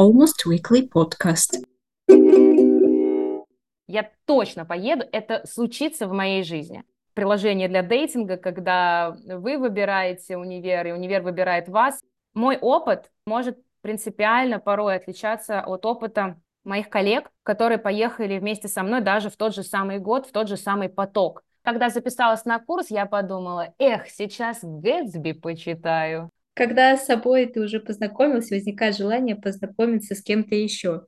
Almost Weekly Podcast. Я точно поеду, это случится в моей жизни. Приложение для дейтинга, когда вы выбираете универ, и универ выбирает вас. Мой опыт может принципиально порой отличаться от опыта моих коллег, которые поехали вместе со мной даже в тот же самый год, в тот же самый поток. Когда записалась на курс, я подумала, эх, сейчас Гэтсби почитаю. Когда с собой ты уже познакомился, возникает желание познакомиться с кем-то еще.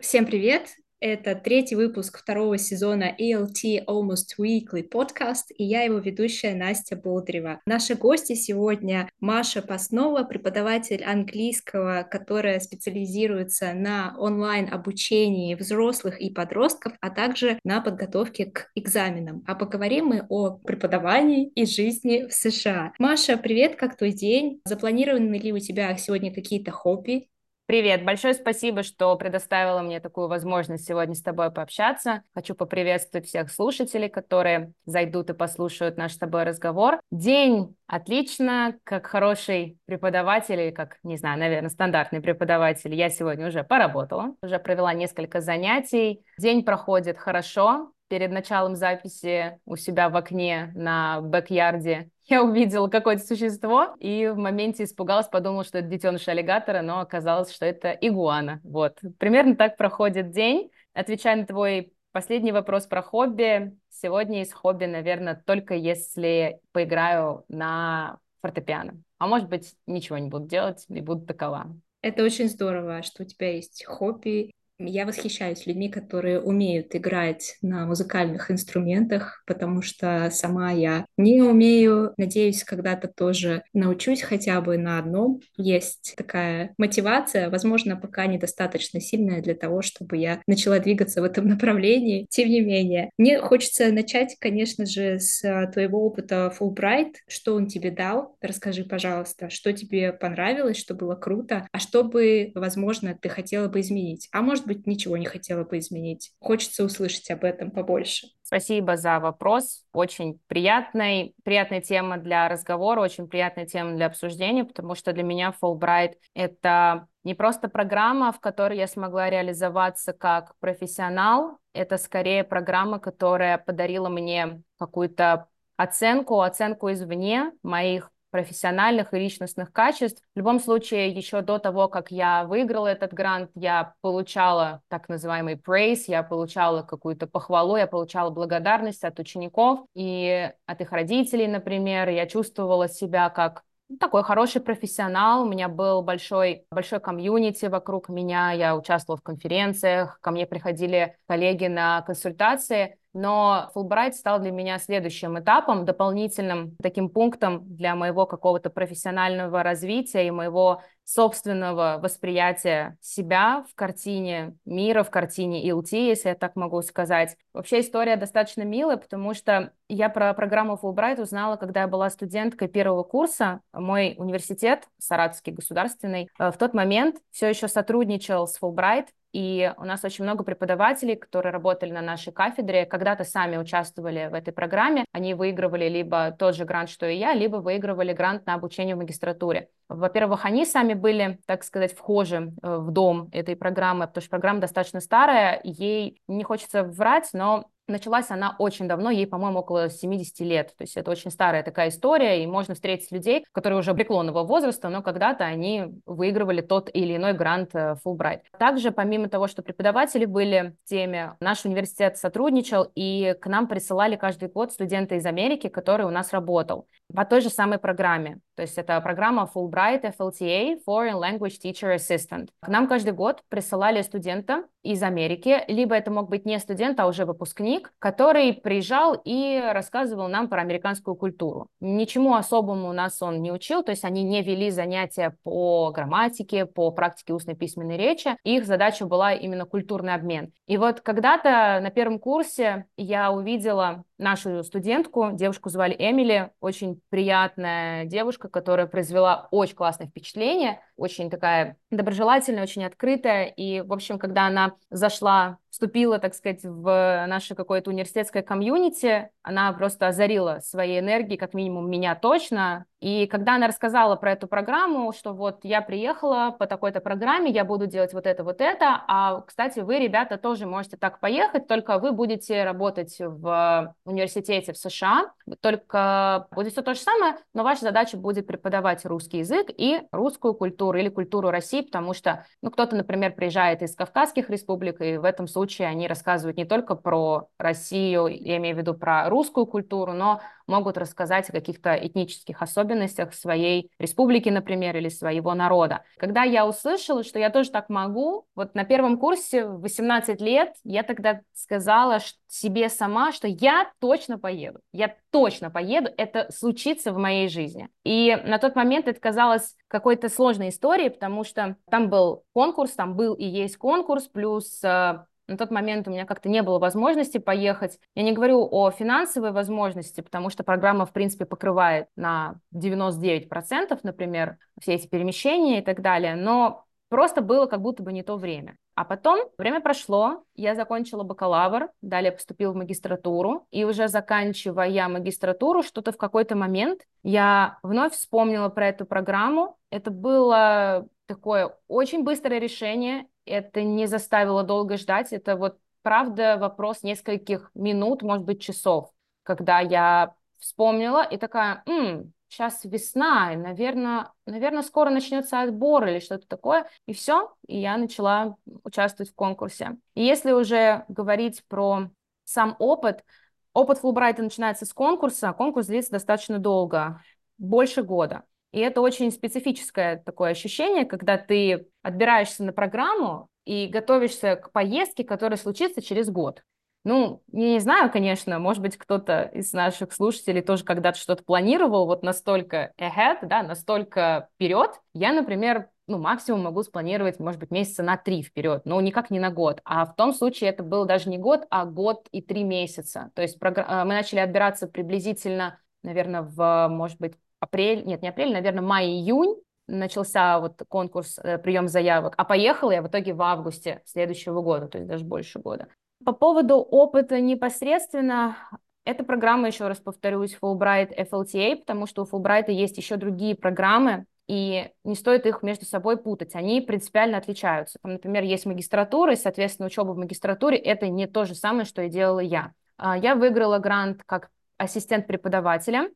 Всем привет! Это третий выпуск второго сезона ELT Almost Weekly podcast, и я его ведущая Настя Болдрева. Наши гости сегодня Маша Паснова, преподаватель английского, которая специализируется на онлайн-обучении взрослых и подростков, а также на подготовке к экзаменам. А поговорим мы о преподавании и жизни в США. Маша, привет, как твой день? Запланированы ли у тебя сегодня какие-то хобби? Привет, большое спасибо, что предоставила мне такую возможность сегодня с тобой пообщаться. Хочу поприветствовать всех слушателей, которые зайдут и послушают наш с тобой разговор. День отлично, как хороший преподаватель, или как, не знаю, наверное, стандартный преподаватель, я сегодня уже поработала, уже провела несколько занятий. День проходит хорошо, перед началом записи у себя в окне на бэк-ярде я увидела какое-то существо и в моменте испугалась, подумала, что это детеныш аллигатора, но оказалось, что это игуана. Вот. Примерно так проходит день. Отвечая на твой последний вопрос про хобби, сегодня из хобби, наверное, только если поиграю на фортепиано. А может быть, ничего не буду делать и буду такова. Это очень здорово, что у тебя есть хобби, я восхищаюсь людьми, которые умеют играть на музыкальных инструментах, потому что сама я не умею. Надеюсь, когда-то тоже научусь хотя бы на одном. Есть такая мотивация, возможно, пока недостаточно сильная для того, чтобы я начала двигаться в этом направлении. Тем не менее, мне хочется начать, конечно же, с твоего опыта Fulbright. Что он тебе дал? Расскажи, пожалуйста, что тебе понравилось, что было круто, а что бы, возможно, ты хотела бы изменить. А может быть, ничего не хотела бы изменить. Хочется услышать об этом побольше. Спасибо за вопрос. Очень приятный, приятная тема для разговора, очень приятная тема для обсуждения, потому что для меня Fulbright — это не просто программа, в которой я смогла реализоваться как профессионал, это скорее программа, которая подарила мне какую-то оценку, оценку извне моих профессиональных и личностных качеств. В любом случае, еще до того, как я выиграла этот грант, я получала так называемый praise, я получала какую-то похвалу, я получала благодарность от учеников и от их родителей, например. Я чувствовала себя как такой хороший профессионал, у меня был большой, большой комьюнити вокруг меня, я участвовала в конференциях, ко мне приходили коллеги на консультации, но Fulbright стал для меня следующим этапом, дополнительным таким пунктом для моего какого-то профессионального развития и моего собственного восприятия себя в картине мира, в картине ELT, если я так могу сказать. Вообще история достаточно милая, потому что я про программу Fulbright узнала, когда я была студенткой первого курса. Мой университет, Саратовский государственный, э, в тот момент все еще сотрудничал с Fulbright, и у нас очень много преподавателей, которые работали на нашей кафедре, когда-то сами участвовали в этой программе. Они выигрывали либо тот же грант, что и я, либо выигрывали грант на обучение в магистратуре. Во-первых, они сами были, так сказать, вхожи э, в дом этой программы, потому что программа достаточно старая, ей не хочется врать, но Началась она очень давно, ей, по-моему, около 70 лет. То есть это очень старая такая история, и можно встретить людей, которые уже преклонного возраста, но когда-то они выигрывали тот или иной грант Fulbright. Э, Также, помимо того, что преподаватели были в теме, наш университет сотрудничал, и к нам присылали каждый год студенты из Америки, который у нас работал по той же самой программе. То есть это программа Fulbright FLTA, Foreign Language Teacher Assistant. К нам каждый год присылали студента из Америки, либо это мог быть не студент, а уже выпускник, который приезжал и рассказывал нам про американскую культуру. Ничему особому нас он не учил, то есть они не вели занятия по грамматике, по практике устной письменной речи. Их задача была именно культурный обмен. И вот когда-то на первом курсе я увидела нашу студентку, девушку звали Эмили, очень приятная девушка, которая произвела очень классное впечатление, очень такая доброжелательная, очень открытая. И, в общем, когда она зашла, вступила, так сказать, в наше какое-то университетское комьюнити, она просто озарила своей энергией, как минимум меня точно, И когда она рассказала про эту программу, что вот я приехала по такой-то программе, я буду делать вот это, вот это, а, кстати, вы, ребята, тоже можете так поехать, только вы будете работать в университете в США, только будет все то же самое, но ваша задача будет преподавать русский язык и русскую культуру или культуру России, потому что, ну, кто-то, например, приезжает из Кавказских республик, и в этом случае они рассказывают не только про Россию, я имею в виду про русскую культуру, но могут рассказать о каких-то этнических особенностях своей республики, например, или своего народа. Когда я услышала, что я тоже так могу, вот на первом курсе в 18 лет я тогда сказала себе сама, что я точно поеду, я точно поеду, это случится в моей жизни. И на тот момент это казалось какой-то сложной историей, потому что там был конкурс, там был и есть конкурс, плюс э, на тот момент у меня как-то не было возможности поехать. Я не говорю о финансовой возможности, потому что программа, в принципе, покрывает на 99%, например, все эти перемещения и так далее, но просто было как будто бы не то время. А потом время прошло, я закончила бакалавр, далее поступила в магистратуру, и уже заканчивая магистратуру, что-то в какой-то момент я вновь вспомнила про эту программу. Это было такое очень быстрое решение, это не заставило долго ждать. Это вот правда вопрос нескольких минут, может быть, часов, когда я вспомнила и такая, М, сейчас весна, и, наверное, наверное, скоро начнется отбор или что-то такое, и все, и я начала участвовать в конкурсе. И если уже говорить про сам опыт, опыт Фулбрайта начинается с конкурса, конкурс длится достаточно долго, больше года. И это очень специфическое такое ощущение, когда ты отбираешься на программу и готовишься к поездке, которая случится через год. Ну, я не знаю, конечно, может быть, кто-то из наших слушателей тоже когда-то что-то планировал вот настолько ahead, да, настолько вперед. Я, например, ну, максимум могу спланировать, может быть, месяца на три вперед, но никак не на год. А в том случае это был даже не год, а год и три месяца. То есть мы начали отбираться приблизительно, наверное, в, может быть, апрель, нет, не апрель, наверное, май-июнь начался вот конкурс, э, прием заявок, а поехала я в итоге в августе следующего года, то есть даже больше года. По поводу опыта непосредственно, эта программа, еще раз повторюсь, Fulbright FLTA, потому что у Fulbright есть еще другие программы, и не стоит их между собой путать, они принципиально отличаются. Там, например, есть магистратура, и, соответственно, учеба в магистратуре – это не то же самое, что и делала я. А, я выиграла грант как ассистент преподавателя,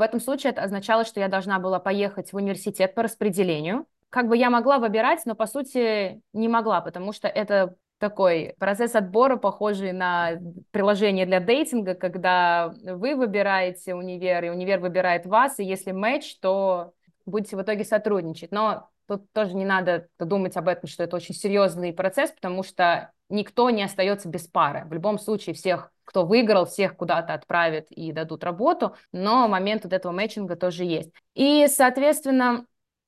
в этом случае это означало, что я должна была поехать в университет по распределению. Как бы я могла выбирать, но по сути не могла, потому что это такой процесс отбора, похожий на приложение для дейтинга, когда вы выбираете универ, и универ выбирает вас, и если матч, то будете в итоге сотрудничать. Но тут тоже не надо думать об этом, что это очень серьезный процесс, потому что никто не остается без пары. В любом случае всех кто выиграл, всех куда-то отправят и дадут работу, но момент вот этого мэтчинга тоже есть. И, соответственно,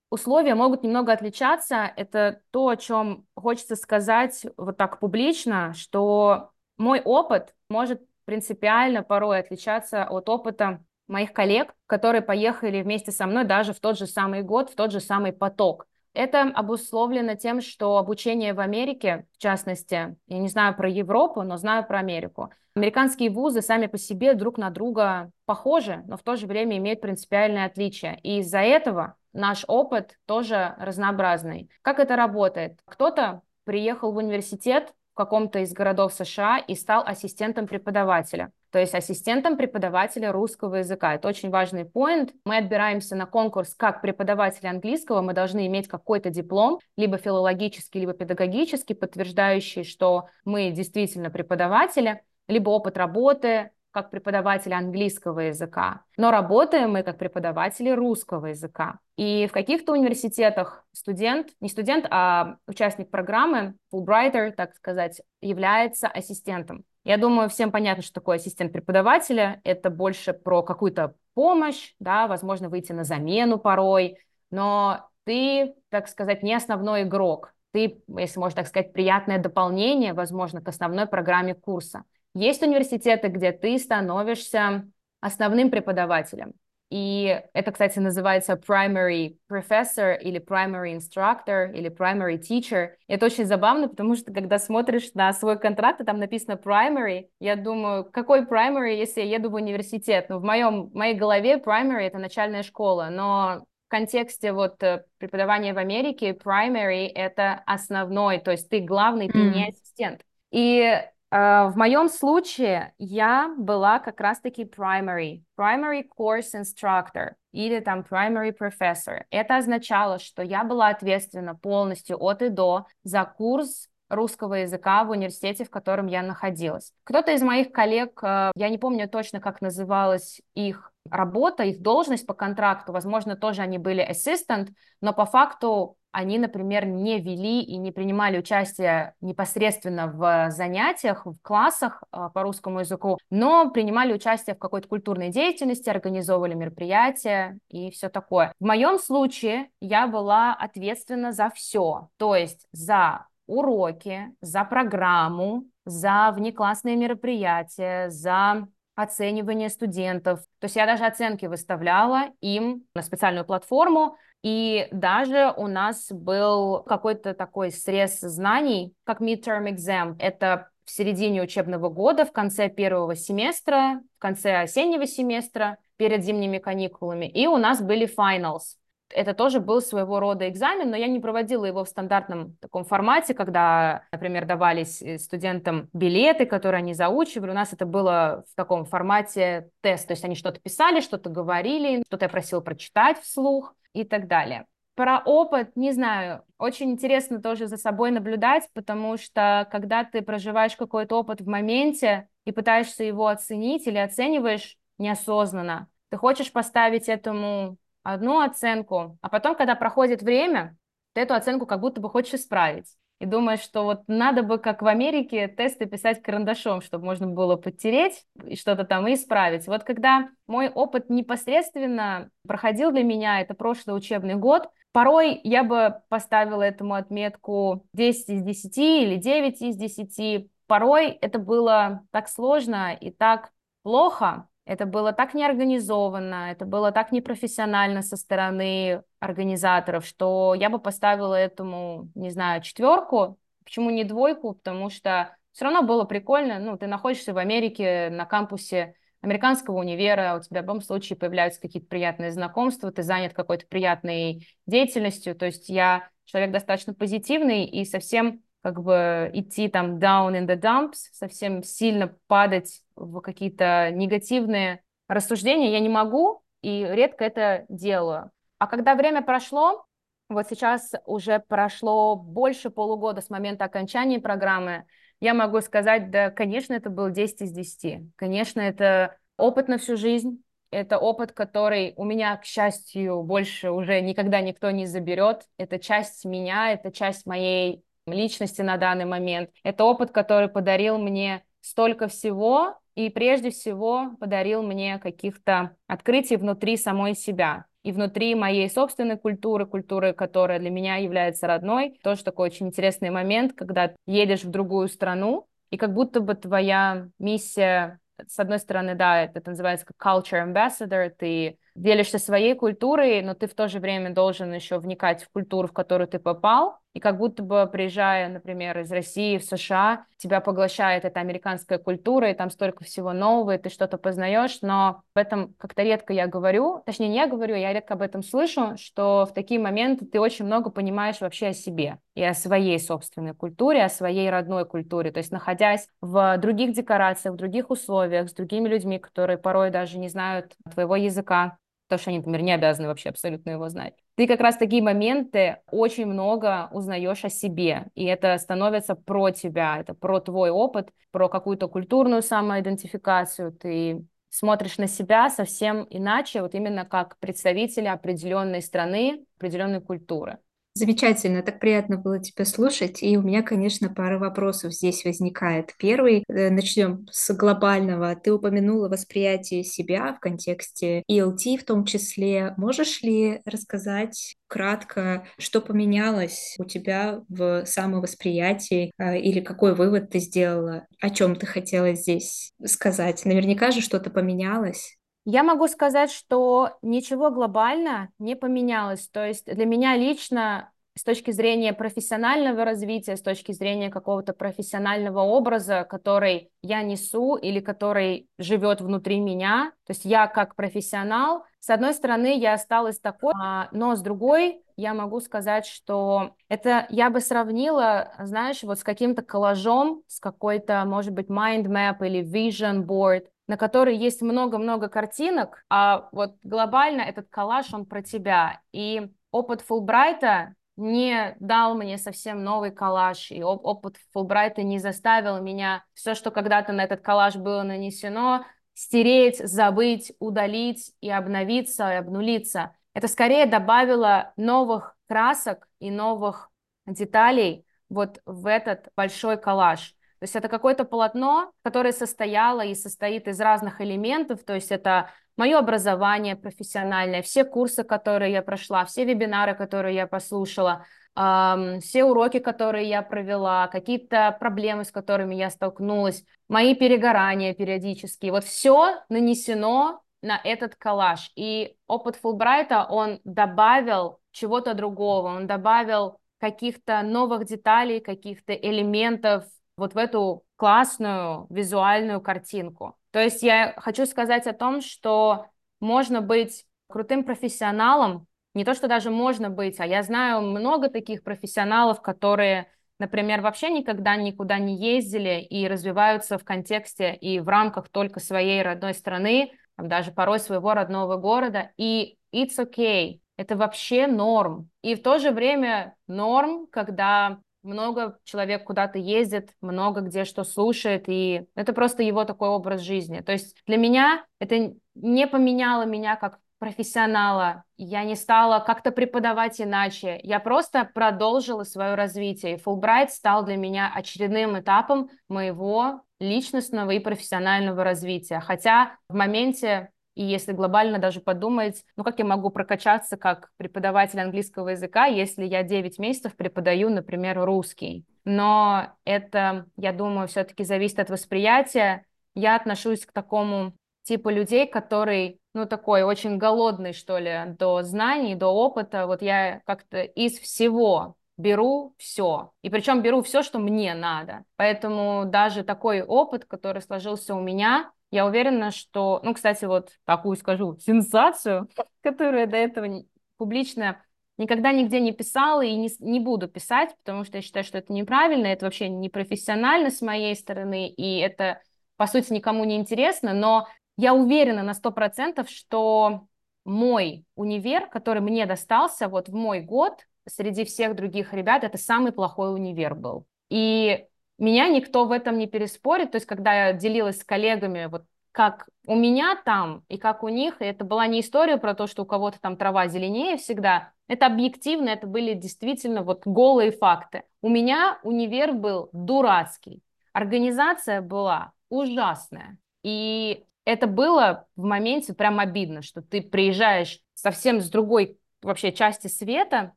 условия могут немного отличаться. Это то, о чем хочется сказать вот так публично, что мой опыт может принципиально порой отличаться от опыта моих коллег, которые поехали вместе со мной даже в тот же самый год, в тот же самый поток. Это обусловлено тем, что обучение в Америке, в частности, я не знаю про Европу, но знаю про Америку. Американские вузы сами по себе друг на друга похожи, но в то же время имеют принципиальные отличия. И из-за этого наш опыт тоже разнообразный. Как это работает? Кто-то приехал в университет в каком-то из городов США и стал ассистентом преподавателя то есть ассистентом преподавателя русского языка. Это очень важный поинт. Мы отбираемся на конкурс как преподаватели английского, мы должны иметь какой-то диплом, либо филологический, либо педагогический, подтверждающий, что мы действительно преподаватели, либо опыт работы, как преподаватели английского языка, но работаем мы как преподаватели русского языка. И в каких-то университетах студент, не студент, а участник программы, Fulbrighter, так сказать, является ассистентом. Я думаю, всем понятно, что такое ассистент преподавателя. Это больше про какую-то помощь, да, возможно, выйти на замену порой, но ты, так сказать, не основной игрок. Ты, если можно так сказать, приятное дополнение, возможно, к основной программе курса. Есть университеты, где ты становишься основным преподавателем. И это, кстати, называется primary professor или primary instructor или primary teacher. И это очень забавно, потому что когда смотришь на свой контракт, и там написано primary, я думаю, какой primary, если я еду в университет? Ну, в моем, в моей голове primary — это начальная школа, но в контексте вот э, преподавания в Америке primary — это основной, то есть ты главный, ты mm. не ассистент. И в моем случае я была как раз-таки primary, primary course instructor или там primary professor. Это означало, что я была ответственна полностью от и до за курс русского языка в университете, в котором я находилась. Кто-то из моих коллег, э, я не помню точно, как называлась их работа, их должность по контракту, возможно, тоже они были assistant, но по факту они, например, не вели и не принимали участие непосредственно в занятиях, в классах а, по русскому языку, но принимали участие в какой-то культурной деятельности, организовывали мероприятия и все такое. В моем случае я была ответственна за все, то есть за уроки, за программу, за внеклассные мероприятия, за оценивание студентов. То есть я даже оценки выставляла им на специальную платформу, и даже у нас был какой-то такой срез знаний, как midterm exam. Это в середине учебного года, в конце первого семестра, в конце осеннего семестра, перед зимними каникулами. И у нас были finals это тоже был своего рода экзамен, но я не проводила его в стандартном таком формате, когда, например, давались э, студентам билеты, которые они заучивали. У нас это было в таком формате тест, то есть они что-то писали, что-то говорили, что-то я просила прочитать вслух и так далее. Про опыт, не знаю, очень интересно тоже за собой наблюдать, потому что когда ты проживаешь какой-то опыт в моменте и пытаешься его оценить или оцениваешь неосознанно, ты хочешь поставить этому одну оценку, а потом, когда проходит время, ты эту оценку как будто бы хочешь исправить. И думаешь, что вот надо бы, как в Америке, тесты писать карандашом, чтобы можно было подтереть и что-то там исправить. Вот когда мой опыт непосредственно проходил для меня, это прошлый учебный год, порой я бы поставила этому отметку 10 из 10 или 9 из 10. Порой это было так сложно и так плохо, это было так неорганизованно, это было так непрофессионально со стороны организаторов, что я бы поставила этому, не знаю, четверку. Почему не двойку? Потому что все равно было прикольно. Ну, ты находишься в Америке на кампусе американского универа, у тебя в любом случае появляются какие-то приятные знакомства, ты занят какой-то приятной деятельностью. То есть я человек достаточно позитивный и совсем как бы идти там down in the dumps, совсем сильно падать в какие-то негативные рассуждения я не могу и редко это делаю. А когда время прошло, вот сейчас уже прошло больше полугода с момента окончания программы, я могу сказать, да, конечно, это был 10 из 10. Конечно, это опыт на всю жизнь, это опыт, который у меня, к счастью, больше уже никогда никто не заберет. Это часть меня, это часть моей личности на данный момент. Это опыт, который подарил мне столько всего и прежде всего подарил мне каких-то открытий внутри самой себя и внутри моей собственной культуры, культуры, которая для меня является родной. Тоже такой очень интересный момент, когда едешь в другую страну, и как будто бы твоя миссия, с одной стороны, да, это называется как culture ambassador, ты делишься своей культурой, но ты в то же время должен еще вникать в культуру, в которую ты попал, и как будто бы приезжая, например, из России в США, тебя поглощает эта американская культура, и там столько всего нового, и ты что-то познаешь, но об этом как-то редко я говорю, точнее не я говорю, я редко об этом слышу, что в такие моменты ты очень много понимаешь вообще о себе и о своей собственной культуре, о своей родной культуре, то есть находясь в других декорациях, в других условиях, с другими людьми, которые порой даже не знают твоего языка, потому что они, например, не обязаны вообще абсолютно его знать. Ты как раз такие моменты очень много узнаешь о себе, и это становится про тебя, это про твой опыт, про какую-то культурную самоидентификацию, ты смотришь на себя совсем иначе, вот именно как представителя определенной страны, определенной культуры. Замечательно, так приятно было тебя слушать. И у меня, конечно, пара вопросов здесь возникает. Первый, э, начнем с глобального. Ты упомянула восприятие себя в контексте ELT в том числе. Можешь ли рассказать кратко, что поменялось у тебя в самовосприятии э, или какой вывод ты сделала, о чем ты хотела здесь сказать? Наверняка же что-то поменялось. Я могу сказать, что ничего глобально не поменялось. То есть для меня лично с точки зрения профессионального развития, с точки зрения какого-то профессионального образа, который я несу или который живет внутри меня. То есть я как профессионал, с одной стороны, я осталась такой, а, но с другой я могу сказать, что это я бы сравнила, знаешь, вот с каким-то коллажом, с какой-то, может быть, mind map или vision board, на которой есть много-много картинок, а вот глобально этот коллаж, он про тебя. И опыт Фулбрайта не дал мне совсем новый коллаж, и оп опыт Фулбрайта не заставил меня все, что когда-то на этот коллаж было нанесено, стереть, забыть, удалить и обновиться, и обнулиться. Это скорее добавило новых красок и новых деталей вот в этот большой коллаж. То есть это какое-то полотно, которое состояло и состоит из разных элементов, то есть это мое образование профессиональное, все курсы, которые я прошла, все вебинары, которые я послушала, эм, все уроки, которые я провела, какие-то проблемы, с которыми я столкнулась, мои перегорания периодические. Вот все нанесено на этот коллаж. И опыт Фулбрайта, он добавил чего-то другого, он добавил каких-то новых деталей, каких-то элементов вот в эту классную визуальную картинку. То есть я хочу сказать о том, что можно быть крутым профессионалом, не то, что даже можно быть, а я знаю много таких профессионалов, которые, например, вообще никогда никуда не ездили и развиваются в контексте и в рамках только своей родной страны, даже порой своего родного города, и it's okay, это вообще норм. И в то же время норм, когда много человек куда-то ездит, много где что слушает, и это просто его такой образ жизни. То есть для меня это не поменяло меня как профессионала, я не стала как-то преподавать иначе, я просто продолжила свое развитие. И Fulbright стал для меня очередным этапом моего личностного и профессионального развития. Хотя в моменте и если глобально даже подумать, ну как я могу прокачаться как преподаватель английского языка, если я 9 месяцев преподаю, например, русский. Но это, я думаю, все-таки зависит от восприятия. Я отношусь к такому типу людей, который, ну, такой очень голодный, что ли, до знаний, до опыта. Вот я как-то из всего беру все. И причем беру все, что мне надо. Поэтому даже такой опыт, который сложился у меня, я уверена, что, ну, кстати, вот такую скажу сенсацию, которую я до этого публично никогда нигде не писала и не, не буду писать, потому что я считаю, что это неправильно, это вообще не профессионально с моей стороны, и это, по сути, никому не интересно, но я уверена на сто процентов, что мой универ, который мне достался вот в мой год, среди всех других ребят, это самый плохой универ был. И меня никто в этом не переспорит. То есть, когда я делилась с коллегами, вот как у меня там и как у них, это была не история про то, что у кого-то там трава зеленее всегда, это объективно, это были действительно вот голые факты. У меня универ был дурацкий, организация была ужасная, и это было в моменте прям обидно, что ты приезжаешь совсем с другой вообще части света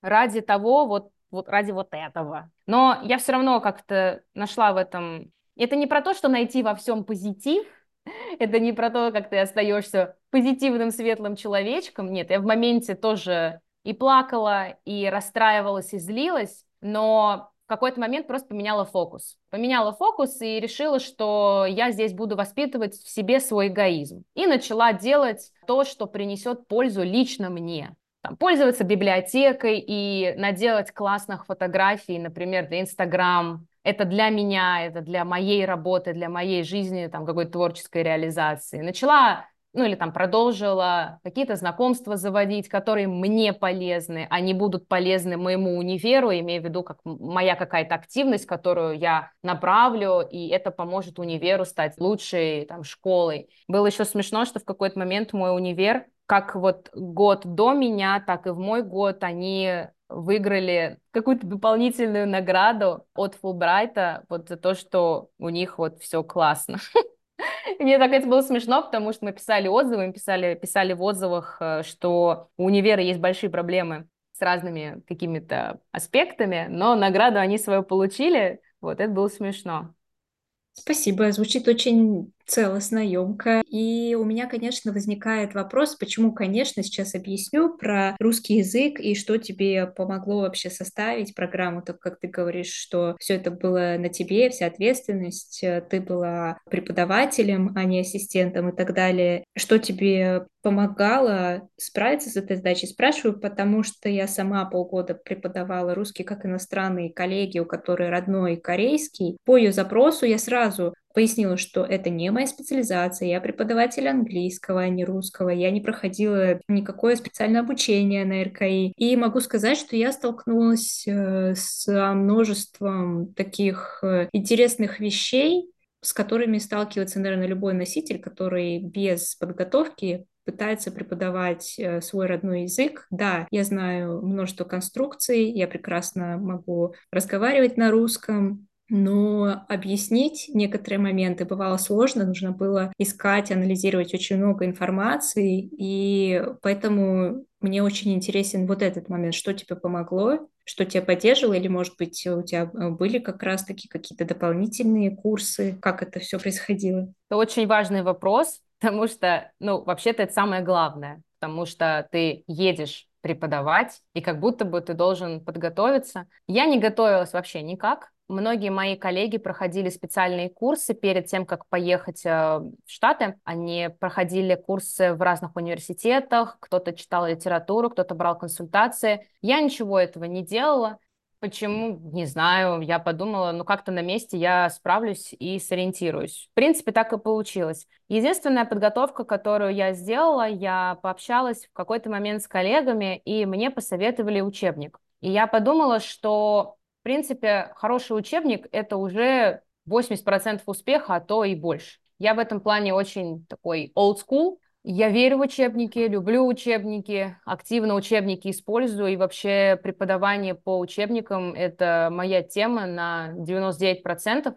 ради того, вот вот ради вот этого. Но я все равно как-то нашла в этом... Это не про то, что найти во всем позитив, это не про то, как ты остаешься позитивным, светлым человечком. Нет, я в моменте тоже и плакала, и расстраивалась, и злилась, но в какой-то момент просто поменяла фокус. Поменяла фокус и решила, что я здесь буду воспитывать в себе свой эгоизм. И начала делать то, что принесет пользу лично мне там, пользоваться библиотекой и наделать классных фотографий, например, для Инстаграм. Это для меня, это для моей работы, для моей жизни, там, какой-то творческой реализации. Начала ну или там продолжила какие-то знакомства заводить, которые мне полезны, они будут полезны моему универу, имея в виду как моя какая-то активность, которую я направлю, и это поможет универу стать лучшей там школой. Было еще смешно, что в какой-то момент мой универ как вот год до меня, так и в мой год они выиграли какую-то дополнительную награду от Фулбрайта вот за то, что у них вот все классно. мне так это было смешно, потому что мы писали отзывы, мы писали, писали в отзывах, э, что у универа есть большие проблемы с разными какими-то аспектами, но награду они свою получили, вот это было смешно. Спасибо, звучит очень целостно, емко. И у меня, конечно, возникает вопрос, почему, конечно, сейчас объясню про русский язык и что тебе помогло вообще составить программу, так как ты говоришь, что все это было на тебе, вся ответственность, э, ты была преподавателем, а не ассистентом и так далее. Что тебе помогало справиться с этой задачей? Спрашиваю, потому что я сама полгода преподавала русский как иностранный коллеги, у которой родной корейский. По ее запросу я сразу пояснила, что это не моя специализация, я преподаватель английского, а не русского, я не проходила никакое специальное обучение на РКИ. И могу сказать, что я столкнулась э, с множеством таких э, интересных вещей, с которыми сталкивается, наверное, любой носитель, который без подготовки пытается преподавать э, свой родной язык. Да, я знаю множество конструкций, я прекрасно могу разговаривать на русском, но объяснить некоторые моменты бывало сложно, нужно было искать, анализировать очень много информации, и поэтому мне очень интересен вот этот момент, что тебе помогло, что тебя поддерживало, или, может быть, у тебя э, были как раз-таки какие-то дополнительные курсы, как это все происходило? Это очень важный вопрос, потому что, ну, вообще-то это самое главное, потому что ты едешь преподавать, и как будто бы ты должен подготовиться. Я не готовилась вообще никак, Многие мои коллеги проходили специальные курсы перед тем, как поехать э, в Штаты. Они проходили курсы в разных университетах, кто-то читал литературу, кто-то брал консультации. Я ничего этого не делала. Почему? Не знаю. Я подумала, ну как-то на месте я справлюсь и сориентируюсь. В принципе, так и получилось. Единственная подготовка, которую я сделала, я пообщалась в какой-то момент с коллегами, и мне посоветовали учебник. И я подумала, что в принципе, хороший учебник — это уже 80% успеха, а то и больше. Я в этом плане очень такой old school. Я верю в учебники, люблю учебники, активно учебники использую, и вообще преподавание по учебникам — это моя тема на 99%.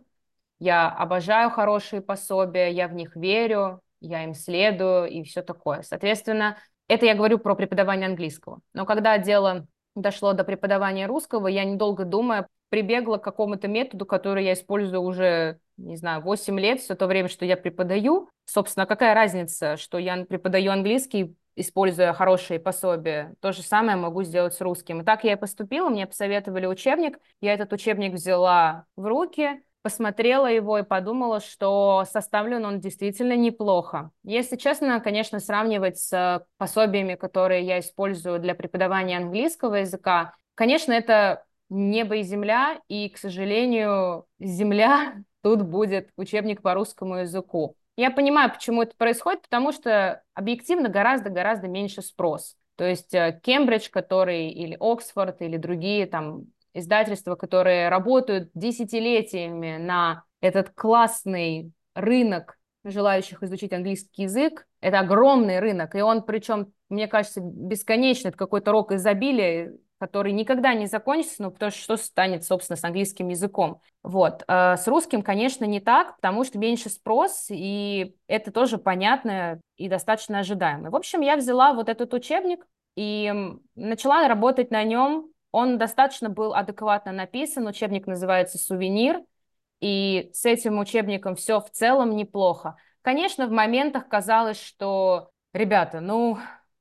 Я обожаю хорошие пособия, я в них верю, я им следую и все такое. Соответственно, это я говорю про преподавание английского. Но когда дело дошло до преподавания русского, я, недолго думая, прибегла к какому-то методу, который я использую уже, не знаю, 8 лет, все то время, что я преподаю. Собственно, какая разница, что я преподаю английский, используя хорошие пособия. То же самое могу сделать с русским. И так я и поступила, мне посоветовали учебник, я этот учебник взяла в руки, посмотрела его и подумала, что составлен он действительно неплохо. Если честно, конечно, сравнивать с пособиями, которые я использую для преподавания английского языка, конечно, это небо и земля, и, к сожалению, земля тут будет учебник по русскому языку. Я понимаю, почему это происходит, потому что объективно гораздо-гораздо меньше спрос. То есть э, Кембридж, который или Оксфорд, или другие там издательства, которые работают десятилетиями на этот классный рынок желающих изучить английский язык. Это огромный рынок, и он причем, мне кажется, бесконечный, это какой-то рок изобилия, который никогда не закончится, ну, потому что что станет, собственно, с английским языком. Вот. А с русским, конечно, не так, потому что меньше спрос, и это тоже понятно и достаточно ожидаемо. В общем, я взяла вот этот учебник и начала работать на нем он достаточно был адекватно написан, учебник называется «Сувенир», и с этим учебником все в целом неплохо. Конечно, в моментах казалось, что, ребята, ну,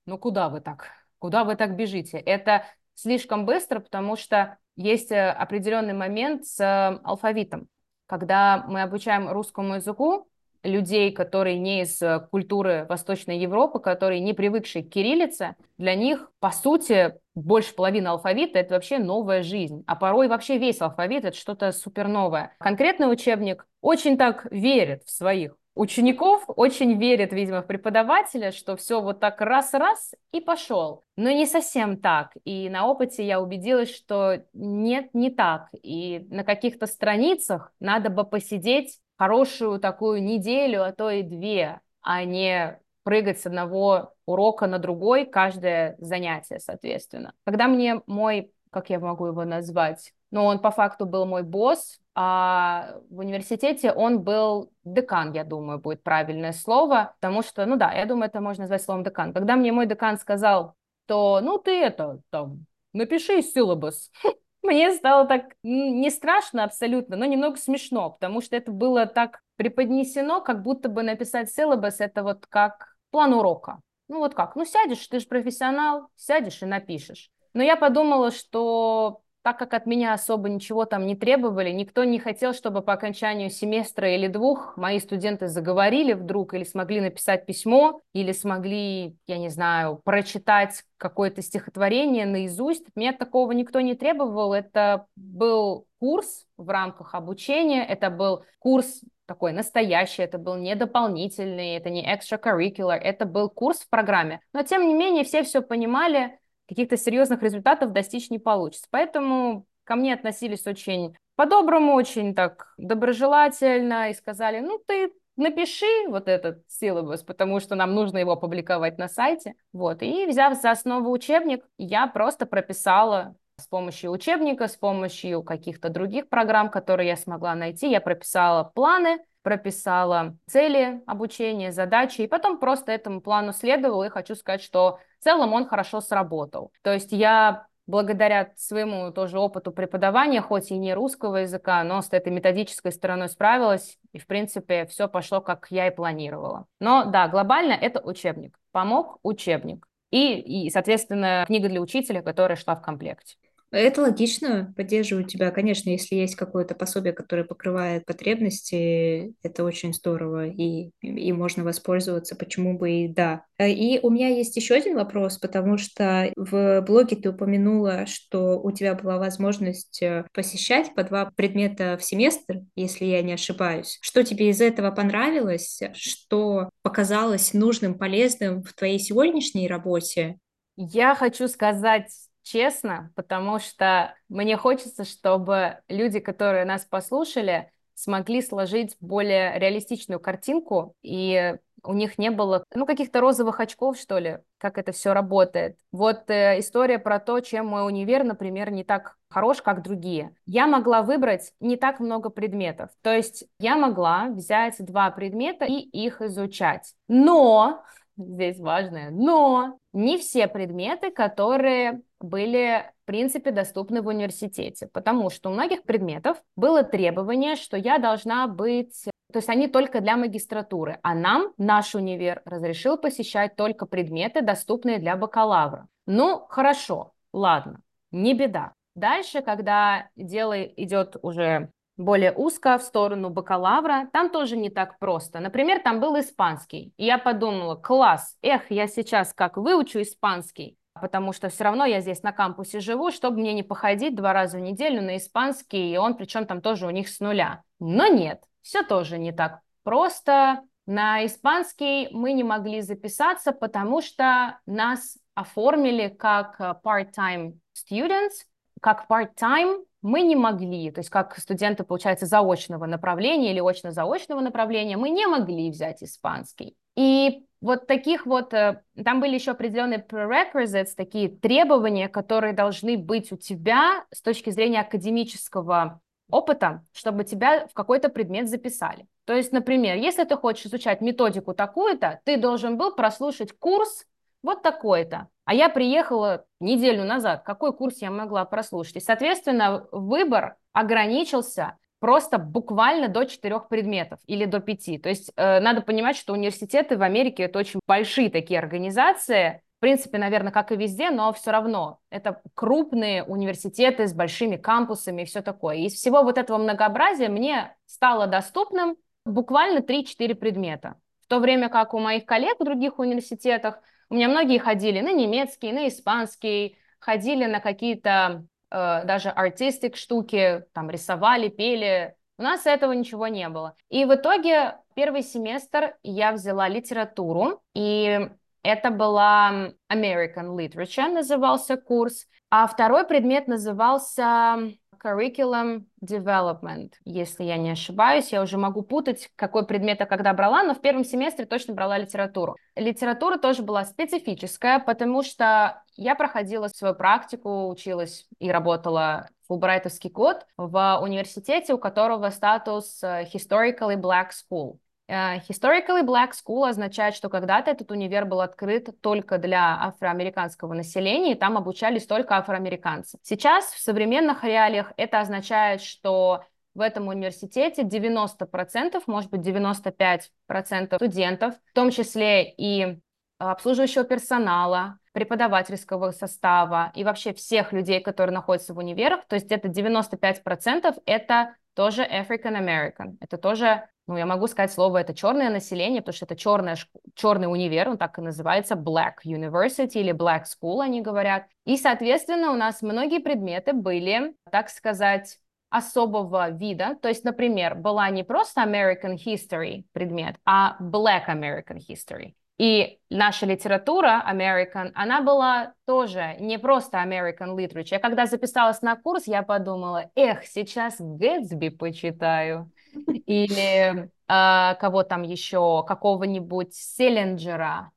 ну куда вы так? Куда вы так бежите? Это слишком быстро, потому что есть э, определенный момент с э, алфавитом. Когда мы обучаем русскому языку, людей, которые не из э, культуры Восточной Европы, которые не привыкшие к кириллице, для них, по сути, больше половины алфавита — это вообще новая жизнь. А порой вообще весь алфавит — это что-то суперновое. Конкретный учебник очень так верит в своих учеников, очень верит, видимо, в преподавателя, что все вот так раз-раз и пошел. Но не совсем так. И на опыте я убедилась, что нет, не так. И на каких-то страницах надо бы посидеть хорошую такую неделю, а то и две, а не прыгать с одного урока на другой, каждое занятие, соответственно. Когда мне мой, как я могу его назвать, ну, он по факту был мой босс, а в университете он был декан, я думаю, будет правильное слово, потому что, ну да, я думаю, это можно назвать словом декан. Когда мне мой декан сказал, то, ну, ты это, там, напиши силабус, Мне стало так не страшно абсолютно, но немного смешно, потому что это было так преподнесено, как будто бы написать силабус это вот как план урока. Ну вот как, ну сядешь, ты же профессионал, сядешь и напишешь. Но я подумала, что так как от меня особо ничего там не требовали, никто не хотел, чтобы по окончанию семестра или двух мои студенты заговорили вдруг или смогли написать письмо, или смогли, я не знаю, прочитать какое-то стихотворение наизусть. Меня такого никто не требовал. Это был курс в рамках обучения, это был курс такой настоящий, это был не дополнительный, это не extracurricular, это был курс в программе. Но, тем не менее, все все понимали, каких-то серьезных результатов достичь не получится. Поэтому ко мне относились очень по-доброму, очень так доброжелательно и сказали, ну ты напиши вот этот силабус, потому что нам нужно его публиковать на сайте. Вот. И взяв за основу учебник, я просто прописала с помощью учебника, с помощью каких-то других программ, которые я смогла найти, я прописала планы, прописала цели обучения, задачи, и потом просто этому плану следовала, и хочу сказать, что целом он хорошо сработал. То есть я благодаря своему тоже опыту преподавания, хоть и не русского языка, но с этой методической стороной справилась, и, в принципе, все пошло, как я и планировала. Но, да, глобально это учебник. Помог учебник. И, и, соответственно, книга для учителя, которая шла в комплекте. Это логично, поддерживаю тебя. Конечно, если есть какое-то пособие, которое покрывает потребности, это очень здорово, и, и можно воспользоваться, почему бы и да. Э, и у меня есть еще один вопрос, потому что в блоге ты упомянула, что у тебя была возможность э, посещать по два предмета в семестр, если я не ошибаюсь. Что тебе из этого понравилось? Что показалось нужным, полезным в твоей сегодняшней работе? Я хочу сказать честно, потому что мне хочется, чтобы люди, которые нас послушали, смогли сложить более реалистичную картинку, и у них не было, ну, каких-то розовых очков, что ли, как это все работает. Вот э, история про то, чем мой универ, например, не так хорош, как другие. Я могла выбрать не так много предметов. То есть я могла взять два предмета и их изучать. Но здесь важное, но не все предметы, которые были, в принципе, доступны в университете, потому что у многих предметов было требование, что я должна быть то есть они только для магистратуры, а нам наш универ разрешил посещать только предметы, доступные для бакалавра. Ну, хорошо, ладно, не беда. Дальше, когда дело идет уже более узко в сторону бакалавра, там тоже не так просто. Например, там был испанский. И я подумала, класс, эх, я сейчас как выучу испанский, потому что все равно я здесь на кампусе живу, чтобы мне не походить два раза в неделю на испанский, и он причем там тоже у них с нуля. Но нет, все тоже не так просто. На испанский мы не могли записаться, потому что нас оформили как э, part-time students, как part-time мы не могли, то есть как студенты, получается, заочного направления или очно-заочного направления, мы не могли взять испанский. И вот таких вот, э, там были еще определенные prerequisites, такие требования, которые должны быть у тебя с точки зрения академического опыта, чтобы тебя в какой-то предмет записали. То есть, например, если ты хочешь изучать методику такую-то, ты должен был прослушать курс вот такой-то. А я приехала неделю назад. Какой курс я могла прослушать? И, соответственно, выбор ограничился просто буквально до четырех предметов или до пяти. То есть э, надо понимать, что университеты в Америке это очень большие такие организации, в принципе, наверное, как и везде, но все равно это крупные университеты с большими кампусами и все такое. Из всего вот этого многообразия мне стало доступным буквально 3-4 предмета. В то время как у моих коллег в других университетах у меня многие ходили на немецкий, на испанский, ходили на какие-то даже артистик штуки, там рисовали, пели. У нас этого ничего не было. И в итоге первый семестр я взяла литературу, и это была American Literature, назывался курс. А второй предмет назывался Curriculum Development, если я не ошибаюсь. Я уже могу путать, какой предмет я когда брала, но в первом семестре точно брала литературу. Литература тоже была специфическая, потому что я проходила свою практику, училась и работала фулбрайтовский год в университете, у которого статус э, Historically Black School. Э, historically Black School означает, что когда-то этот универ был открыт только для афроамериканского населения, и там обучались только афроамериканцы. Сейчас в современных реалиях это означает, что в этом университете 90%, может быть 95% студентов, в том числе и обслуживающего персонала, преподавательского состава и вообще всех людей, которые находятся в универах, то есть где-то 95% это тоже African American, это тоже, ну, я могу сказать слово, это черное население, потому что это черная, черный универ, он так и называется, Black University или Black School, они говорят. И, соответственно, у нас многие предметы были, так сказать, особого вида. То есть, например, была не просто American History предмет, а Black American History. И наша литература American, она была тоже не просто American Literature. Я когда записалась на курс, я подумала, эх, сейчас Гэтсби почитаю. Или э, кого там еще, какого-нибудь Селлинджера.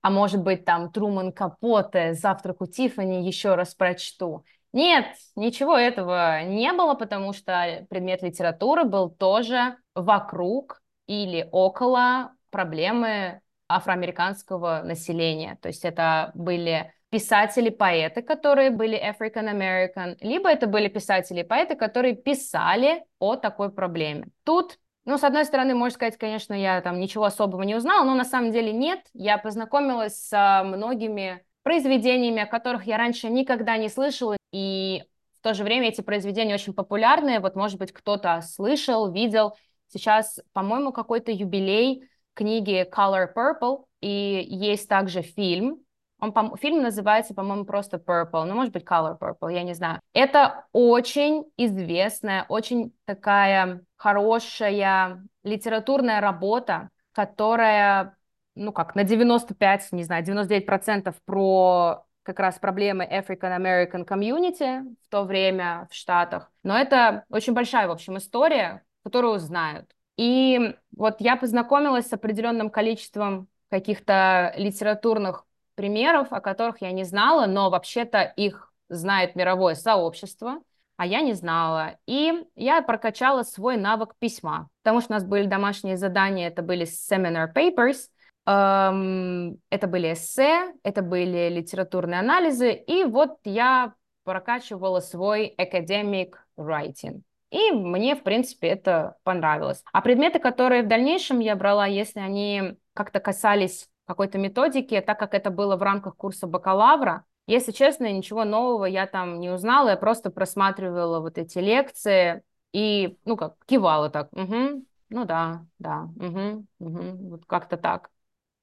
А может быть там Труман Капоте, Завтрак у Тиффани еще раз прочту. Нет, ничего этого не было, потому что предмет литературы был тоже вокруг или около проблемы афроамериканского населения. То есть это были писатели, поэты, которые были African American, либо это были писатели и поэты, которые писали о такой проблеме. Тут, ну, с одной стороны, можно сказать, конечно, я там ничего особого не узнала, но на самом деле нет. Я познакомилась с многими произведениями, о которых я раньше никогда не слышала, и в то же время эти произведения очень популярные. Вот, может быть, кто-то слышал, видел. Сейчас, по-моему, какой-то юбилей книги Color Purple, и есть также фильм. Он, по фильм называется, по-моему, просто Purple, ну, может быть, Color Purple, я не знаю. Это очень известная, очень такая хорошая литературная работа, которая, ну, как, на 95, не знаю, 99% про как раз проблемы African American Community в то время в Штатах. Но это очень большая, в общем, история, которую знают. И вот я познакомилась с определенным количеством каких-то литературных примеров, о которых я не знала, но вообще-то их знает мировое сообщество, а я не знала. И я прокачала свой навык письма, потому что у нас были домашние задания, это были seminar papers, эм, это были эссе, это были литературные анализы, и вот я прокачивала свой academic writing. И мне, в принципе, это понравилось. А предметы, которые в дальнейшем я брала, если они как-то касались какой-то методики, так как это было в рамках курса бакалавра, если честно, ничего нового я там не узнала, я просто просматривала вот эти лекции и, ну как, кивала так, угу, ну да, да, угу, угу, вот как-то так.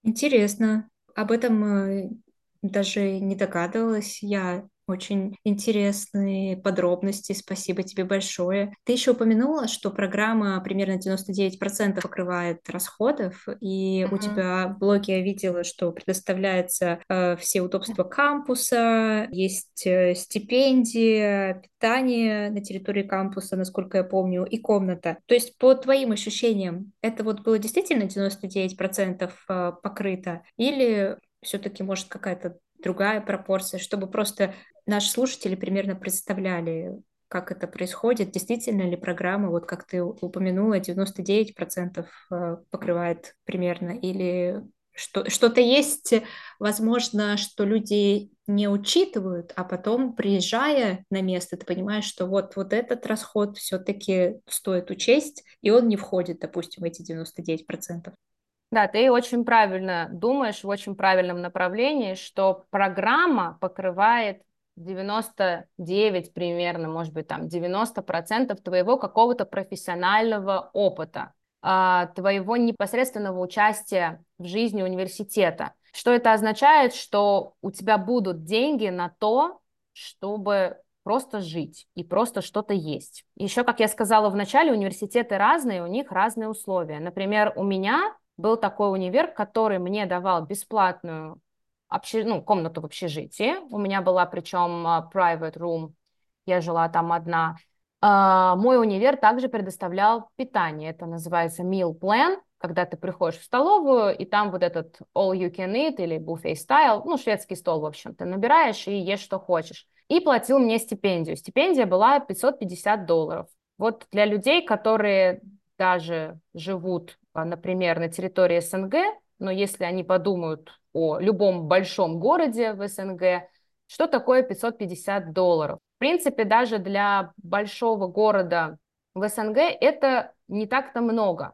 Интересно. Об этом э, даже не догадывалась я. Очень интересные подробности, спасибо тебе большое. Ты еще упомянула, что программа примерно 99% покрывает расходов, и mm-hmm. у тебя в блоге я видела, что предоставляется э, все удобства кампуса, есть э, стипендия, питание на территории кампуса, насколько я помню, и комната. То есть по твоим ощущениям, это вот было действительно 99% э, покрыто, или все-таки может какая-то другая пропорция, чтобы просто наши слушатели примерно представляли, как это происходит, действительно ли программа, вот как ты упомянула, 99% э, покрывает примерно, или что, что-то есть, возможно, что люди не учитывают, а потом, приезжая на место, ты понимаешь, что вот, вот этот расход все-таки стоит учесть, и он не входит, допустим, в эти 99%. Да, ты очень правильно думаешь, в очень правильном направлении, что программа покрывает 99 примерно, может быть, там 90% твоего какого-то профессионального опыта, а, твоего непосредственного участия в жизни университета. Что это означает? Что у тебя будут деньги на то, чтобы просто жить и просто что-то есть. Еще, как я сказала в начале, университеты разные, у них разные условия. Например, у меня был такой универ, который мне давал бесплатную обще... ну, комнату в общежитии. У меня была причем а, private room, я жила там одна. Uh, мой универ также предоставлял питание. Это называется meal plan, когда ты приходишь в столовую, и там вот этот all you can eat или buffet style, ну, шведский стол, в общем, ты набираешь и ешь, что хочешь. И платил мне стипендию. Стипендия была 550 долларов. Вот для людей, которые даже живут а, например, на территории СНГ, но если они подумают о любом большом городе в СНГ, что такое 550 долларов? В принципе, даже для большого города в СНГ это не так-то много,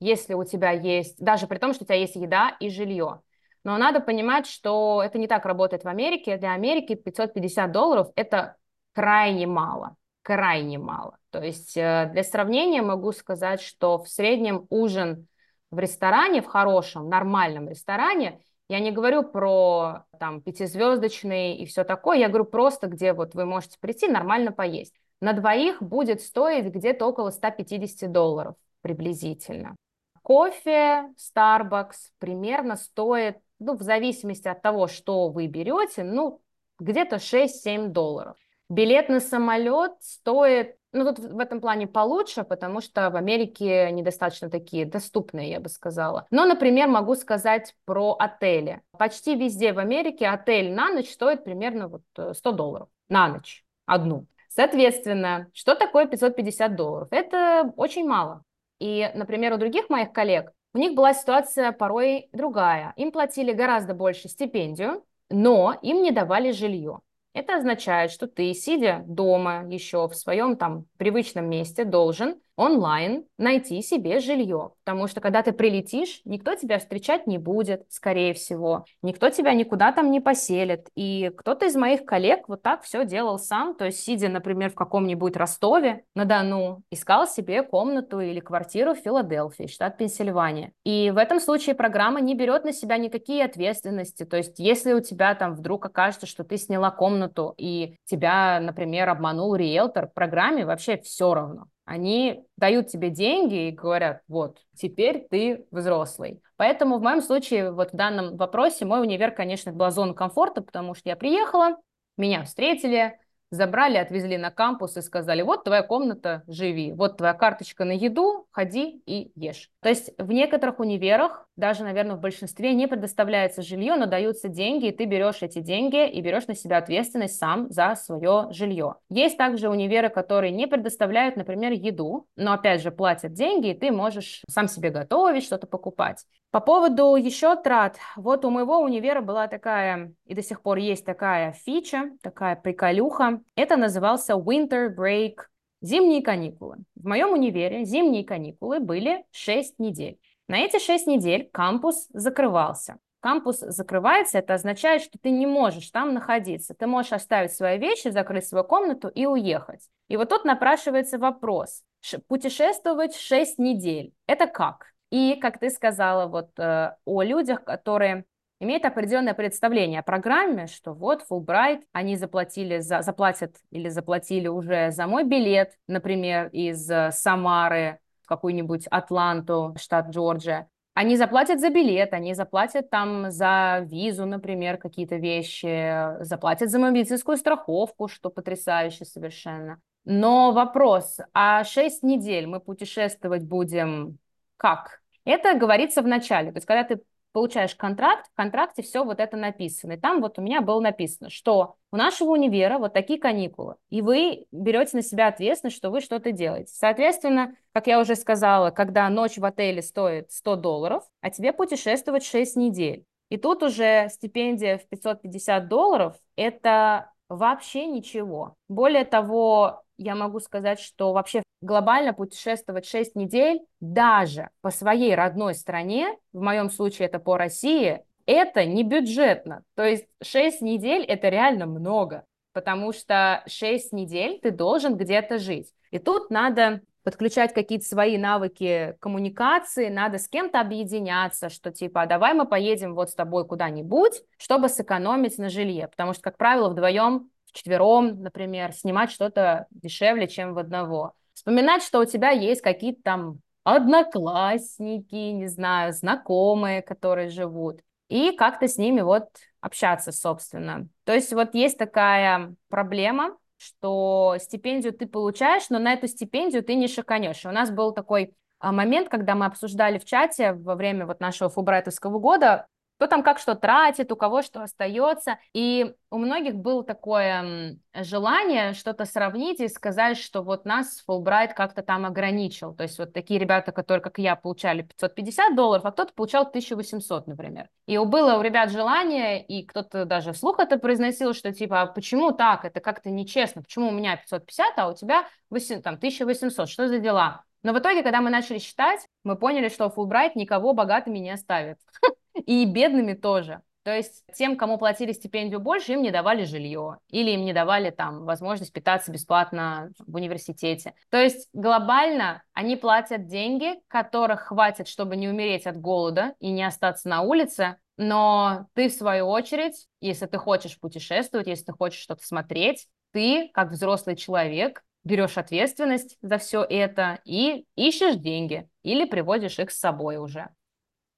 если у тебя есть, даже при том, что у тебя есть еда и жилье. Но надо понимать, что это не так работает в Америке. Для Америки 550 долларов – это крайне мало, крайне мало. То есть э, для сравнения могу сказать, что в среднем ужин в ресторане, в хорошем, нормальном ресторане, я не говорю про там пятизвездочный и все такое, я говорю просто, где вот вы можете прийти нормально поесть. На двоих будет стоить где-то около 150 долларов приблизительно. Кофе Starbucks примерно стоит, ну, в зависимости от того, что вы берете, ну, где-то 6-7 долларов. Билет на самолет стоит, ну, тут в этом плане получше, потому что в Америке недостаточно такие доступные, я бы сказала. Но, например, могу сказать про отели. Почти везде в Америке отель на ночь стоит примерно вот 100 э, долларов на ночь одну. Соответственно, что такое 550 долларов? Это очень мало. И, например, у других моих коллег, у них была ситуация порой другая. Им платили гораздо больше стипендию, но им не давали жилье. Это означает, что ты, сидя дома еще в своем там привычном месте, должен онлайн найти себе жилье. Потому что когда ты прилетишь, никто тебя встречать не будет, скорее всего. Никто тебя никуда там не поселит. И кто-то из моих коллег вот так все делал сам. То есть, сидя, например, в каком-нибудь Ростове на Дону, искал себе комнату или квартиру в Филадельфии, штат Пенсильвания. И в этом случае программа не берет на себя никакие ответственности. То есть, если у тебя там вдруг окажется, что ты сняла комнату и тебя, например, обманул риэлтор, программе вообще все равно они дают тебе деньги и говорят, вот, теперь ты взрослый. Поэтому в моем случае, вот в данном вопросе, мой универ, конечно, была зона комфорта, потому что я приехала, меня встретили, забрали, отвезли на кампус и сказали, вот твоя комната, живи, вот твоя карточка на еду, ходи и ешь. То есть в некоторых универах, даже, наверное, в большинстве не предоставляется жилье, но даются деньги, и ты берешь эти деньги и берешь на себя ответственность сам за свое жилье. Есть также универы, которые не предоставляют, например, еду, но опять же платят деньги, и ты можешь сам себе готовить, что-то покупать. По поводу еще трат, вот у моего универа была такая, и до сих пор есть такая фича, такая приколюха. Это назывался Winter Break, зимние каникулы. В моем универе зимние каникулы были 6 недель. На эти 6 недель кампус закрывался. Кампус закрывается, это означает, что ты не можешь там находиться. Ты можешь оставить свои вещи, закрыть свою комнату и уехать. И вот тут напрашивается вопрос. Путешествовать 6 недель. Это как? И, как ты сказала, вот э, о людях, которые имеют определенное представление о программе, что вот Fulbright, они заплатили за, заплатят или заплатили уже за мой билет, например, из э, Самары в какую-нибудь Атланту, штат Джорджия. Они заплатят за билет, они заплатят там за визу, например, какие-то вещи, заплатят за медицинскую страховку, что потрясающе совершенно. Но вопрос, а 6 недель мы путешествовать будем как? Это говорится в начале. То есть, когда ты получаешь контракт, в контракте все вот это написано. И там вот у меня было написано, что у нашего универа вот такие каникулы, и вы берете на себя ответственность, что вы что-то делаете. Соответственно, как я уже сказала, когда ночь в отеле стоит 100 долларов, а тебе путешествовать 6 недель. И тут уже стипендия в 550 долларов – это вообще ничего. Более того, я могу сказать, что вообще глобально путешествовать 6 недель даже по своей родной стране, в моем случае это по России, это не бюджетно. То есть 6 недель это реально много, потому что 6 недель ты должен где-то жить. И тут надо подключать какие-то свои навыки коммуникации, надо с кем-то объединяться, что типа, «А давай мы поедем вот с тобой куда-нибудь, чтобы сэкономить на жилье, потому что, как правило, вдвоем вчетвером, например, снимать что-то дешевле, чем в одного. Вспоминать, что у тебя есть какие-то там одноклассники, не знаю, знакомые, которые живут, и как-то с ними вот общаться, собственно. То есть вот есть такая проблема, что стипендию ты получаешь, но на эту стипендию ты не шиканешь. У нас был такой а, момент, когда мы обсуждали в чате во время вот нашего фулбрайтовского года, кто там как что тратит, у кого что остается. И у многих было такое желание что-то сравнить и сказать, что вот нас Фулбрайт как-то там ограничил. То есть вот такие ребята, которые, как я, получали 550 долларов, а кто-то получал 1800, например. И было у ребят желание, и кто-то даже вслух это произносил, что типа, а почему так? Это как-то нечестно. Почему у меня 550, а у тебя 8, там, 1800? Что за дела? Но в итоге, когда мы начали считать, мы поняли, что Фулбрайт никого богатыми не оставит. И бедными тоже. То есть тем, кому платили стипендию больше, им не давали жилье или им не давали там возможность питаться бесплатно в университете. То есть глобально они платят деньги, которых хватит, чтобы не умереть от голода и не остаться на улице, но ты, в свою очередь, если ты хочешь путешествовать, если ты хочешь что-то смотреть, ты, как взрослый человек, берешь ответственность за все это и ищешь деньги или приводишь их с собой уже.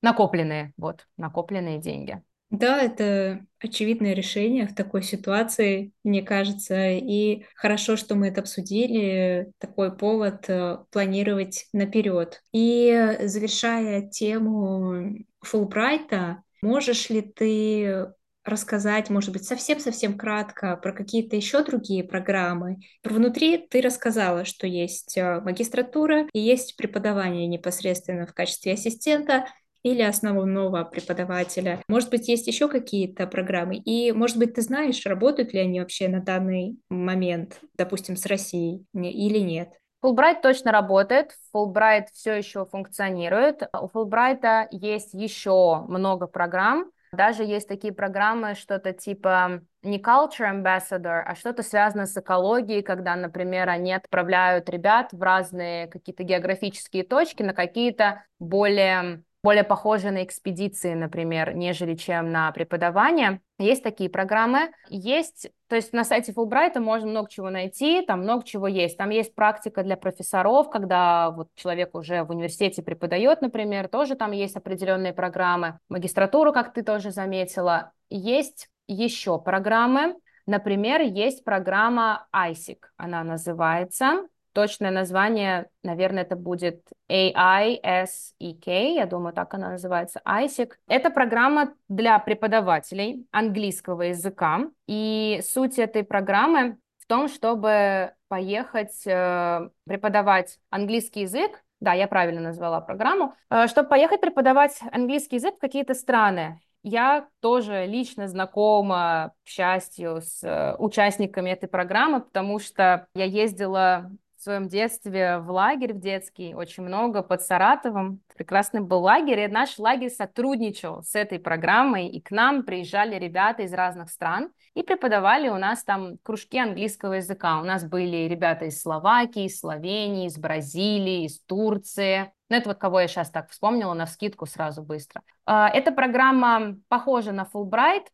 Накопленные, вот, накопленные деньги. Да, это очевидное решение в такой ситуации, мне кажется, и хорошо, что мы это обсудили, такой повод э, планировать наперед. И завершая тему Фулбрайта, можешь ли ты рассказать, может быть, совсем-совсем кратко про какие-то еще другие программы. Внутри ты рассказала, что есть э, магистратура и есть преподавание непосредственно в качестве ассистента, или основного преподавателя. Может быть, есть еще какие-то программы? И, может быть, ты знаешь, работают ли они вообще на данный момент, допустим, с Россией или нет? Фулбрайт точно работает, Фулбрайт все еще функционирует. У Фулбрайта есть еще много программ, даже есть такие программы, что-то типа не culture ambassador, а что-то связано с экологией, когда, например, они отправляют ребят в разные какие-то географические точки на какие-то более более похожи на экспедиции, например, нежели чем на преподавание. Есть такие программы. Есть, то есть на сайте Фулбрайта можно много чего найти, там много чего есть. Там есть практика для профессоров, когда вот человек уже в университете преподает, например, тоже там есть определенные программы. Магистратуру, как ты тоже заметила. Есть еще программы, Например, есть программа ISIC, она называется. Точное название, наверное, это будет AISEK, я думаю, так она называется, ISEC. Это программа для преподавателей английского языка. И суть этой программы в том, чтобы поехать э, преподавать английский язык да, я правильно назвала программу, э, чтобы поехать преподавать английский язык в какие-то страны. Я тоже лично знакома, к счастью, с э, участниками этой программы, потому что я ездила своем детстве в лагерь в детский, очень много под Саратовом. Прекрасный был лагерь, и наш лагерь сотрудничал с этой программой, и к нам приезжали ребята из разных стран и преподавали у нас там кружки английского языка. У нас были ребята из Словакии, из Словении, из Бразилии, из Турции. Ну, это вот кого я сейчас так вспомнила, на вскидку сразу быстро. А, эта программа похожа на Fulbright,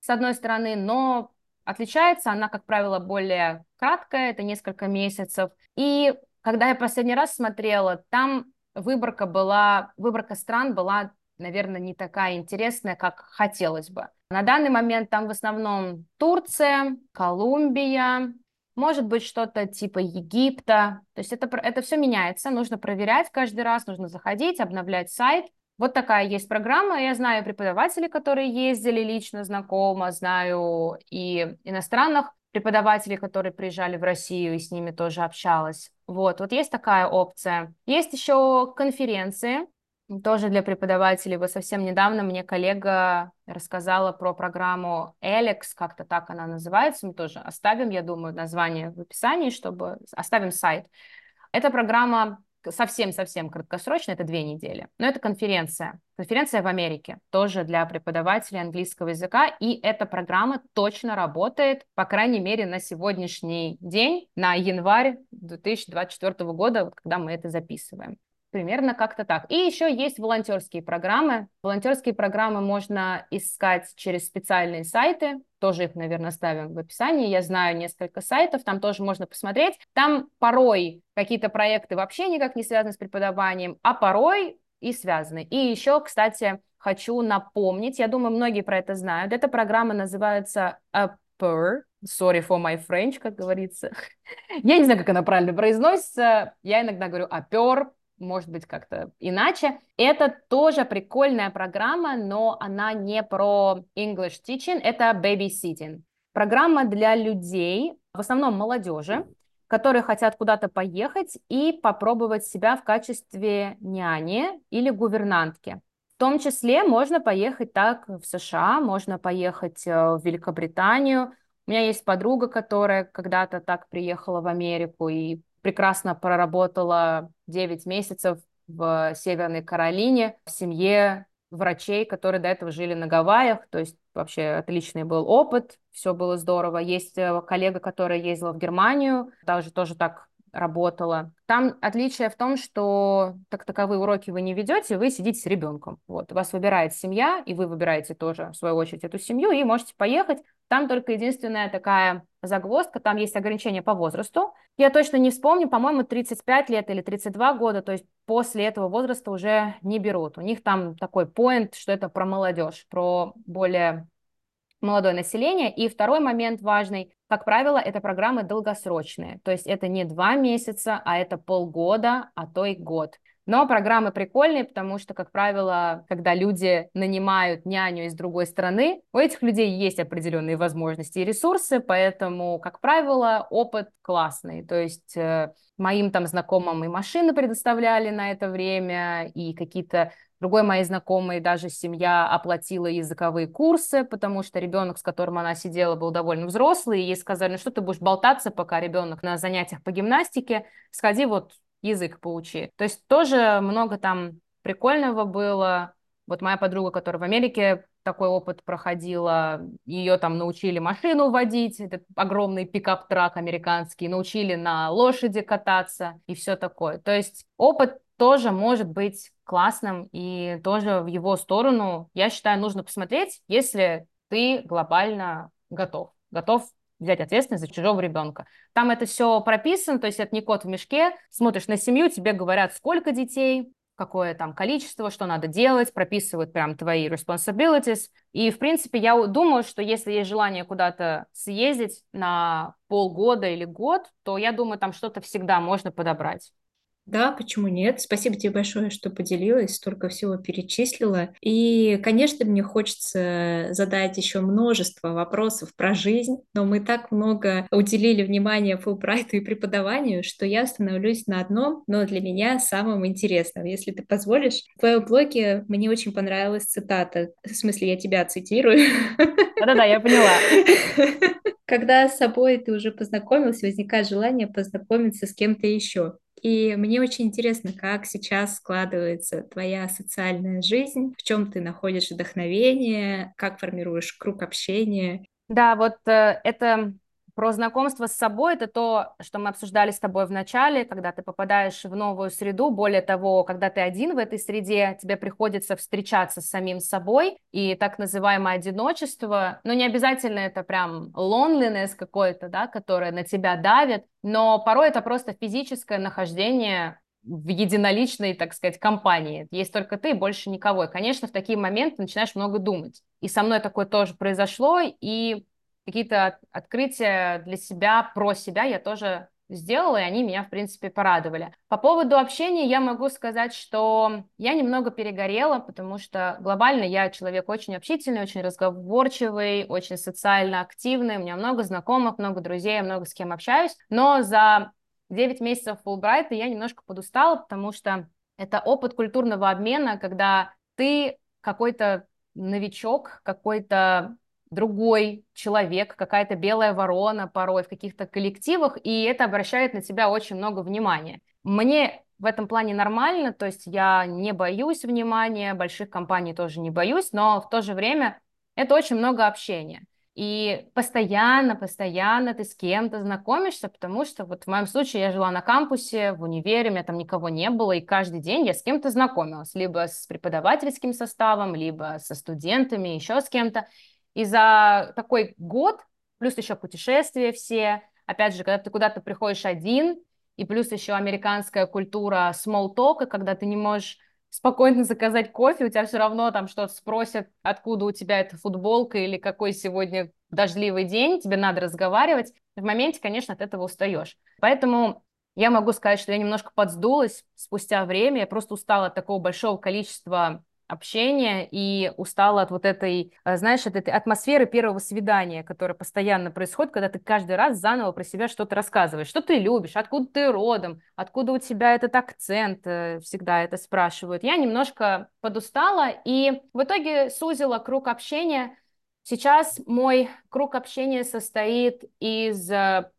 с одной стороны, но отличается. Она, как правило, более краткая, это несколько месяцев. И когда я последний раз смотрела, там выборка была, выборка стран была, наверное, не такая интересная, как хотелось бы. На данный момент там в основном Турция, Колумбия, может быть что-то типа Египта. То есть это, это все меняется, нужно проверять каждый раз, нужно заходить, обновлять сайт. Вот такая есть программа. Я знаю преподавателей, которые ездили лично знакомо, знаю и иностранных преподавателей, которые приезжали в Россию, и с ними тоже общалась. Вот, вот есть такая опция. Есть еще конференции, тоже для преподавателей. Вот совсем недавно мне коллега рассказала про программу Alex, как-то так она называется. Мы тоже оставим, я думаю, название в описании, чтобы оставим сайт. Эта программа совсем-совсем краткосрочно, это две недели. Но это конференция. Конференция в Америке, тоже для преподавателей английского языка. И эта программа точно работает, по крайней мере, на сегодняшний день, на январь 2024 года, когда мы это записываем. Примерно как-то так. И еще есть волонтерские программы. Волонтерские программы можно искать через специальные сайты. Тоже их, наверное, ставим в описании. Я знаю несколько сайтов, там тоже можно посмотреть. Там порой какие-то проекты вообще никак не связаны с преподаванием, а порой и связаны. И еще, кстати, хочу напомнить, я думаю, многие про это знают. Эта программа называется Upper, Sorry for my French, как говорится. Я не знаю, как она правильно произносится. Я иногда говорю опер, может быть, как-то иначе. Это тоже прикольная программа, но она не про English teaching, это babysitting. Программа для людей, в основном молодежи, которые хотят куда-то поехать и попробовать себя в качестве няни или гувернантки. В том числе можно поехать так в США, можно поехать э, в Великобританию. У меня есть подруга, которая когда-то так приехала в Америку и прекрасно проработала 9 месяцев в Северной Каролине в семье врачей, которые до этого жили на Гавайях, то есть вообще отличный был опыт, все было здорово. Есть э, коллега, которая ездила в Германию, также тоже так работала. Там отличие в том, что так таковые уроки вы не ведете, вы сидите с ребенком. Вот, вас выбирает семья, и вы выбираете тоже, в свою очередь, эту семью, и можете поехать. Там только единственная такая загвоздка, там есть ограничения по возрасту. Я точно не вспомню, по-моему, 35 лет или 32 года, то есть после этого возраста уже не берут. У них там такой поинт, что это про молодежь, про более молодое население. И второй момент важный, как правило, это программы долгосрочные, то есть это не два месяца, а это полгода, а то и год. Но программы прикольные, потому что, как правило, когда люди нанимают няню из другой страны, у этих людей есть определенные возможности и ресурсы, поэтому, как правило, опыт классный. То есть э, моим там знакомым и машины предоставляли на это время, и какие-то Другой моей знакомой даже семья оплатила языковые курсы, потому что ребенок, с которым она сидела, был довольно взрослый, и ей сказали, ну что ты будешь болтаться, пока ребенок на занятиях по гимнастике, сходи вот язык поучи. То есть тоже много там прикольного было. Вот моя подруга, которая в Америке такой опыт проходила, ее там научили машину водить, этот огромный пикап-трак американский, научили на лошади кататься и все такое. То есть опыт тоже может быть классным, и тоже в его сторону, я считаю, нужно посмотреть, если ты глобально готов, готов взять ответственность за чужого ребенка. Там это все прописано, то есть это не кот в мешке. Смотришь на семью, тебе говорят, сколько детей, какое там количество, что надо делать, прописывают прям твои responsibilities. И, в принципе, я думаю, что если есть желание куда-то съездить на полгода или год, то я думаю, там что-то всегда можно подобрать. Да, почему нет? Спасибо тебе большое, что поделилась, столько всего перечислила. И, конечно, мне хочется задать еще множество вопросов про жизнь, но мы так много уделили внимания Фулбрайту и преподаванию, что я остановлюсь на одном, но для меня самым интересным. Если ты позволишь, в твоем блоге мне очень понравилась цитата. В смысле, я тебя цитирую. Да-да-да, я поняла. Когда с собой ты уже познакомился, возникает желание познакомиться с кем-то еще. И мне очень интересно, как сейчас складывается твоя социальная жизнь, в чем ты находишь вдохновение, как формируешь круг общения. Да, вот э, это про знакомство с собой это то, что мы обсуждали с тобой в начале, когда ты попадаешь в новую среду. Более того, когда ты один в этой среде, тебе приходится встречаться с самим собой, и так называемое одиночество, ну не обязательно это прям loneliness какой-то, да, которое на тебя давит, но порой это просто физическое нахождение в единоличной, так сказать, компании. Есть только ты, больше никого. И, конечно, в такие моменты начинаешь много думать. И со мной такое тоже произошло, и какие-то открытия для себя, про себя я тоже сделала, и они меня, в принципе, порадовали. По поводу общения я могу сказать, что я немного перегорела, потому что глобально я человек очень общительный, очень разговорчивый, очень социально активный, у меня много знакомых, много друзей, много с кем общаюсь, но за 9 месяцев Фулбрайта я немножко подустала, потому что это опыт культурного обмена, когда ты какой-то новичок, какой-то другой человек, какая-то белая ворона порой в каких-то коллективах, и это обращает на тебя очень много внимания. Мне в этом плане нормально, то есть я не боюсь внимания, больших компаний тоже не боюсь, но в то же время это очень много общения. И постоянно, постоянно ты с кем-то знакомишься, потому что вот в моем случае я жила на кампусе, в универе, у меня там никого не было, и каждый день я с кем-то знакомилась, либо с преподавательским составом, либо со студентами, еще с кем-то. И за такой год, плюс еще путешествия все, опять же, когда ты куда-то приходишь один, и плюс еще американская культура small talk, когда ты не можешь спокойно заказать кофе, у тебя все равно там что-то спросят, откуда у тебя эта футболка или какой сегодня дождливый день, тебе надо разговаривать. В моменте, конечно, от этого устаешь. Поэтому Я могу сказать, что я немножко подсдулась спустя время, я просто устала от такого большого количества общения и устала от вот этой, э, знаешь, от этой атмосферы первого свидания, которая постоянно происходит, когда ты каждый раз заново про себя что-то рассказываешь, что ты любишь, откуда ты родом, откуда у тебя этот акцент, э, всегда это спрашивают. Я немножко подустала и в итоге сузила круг общения. Сейчас мой круг общения состоит из э,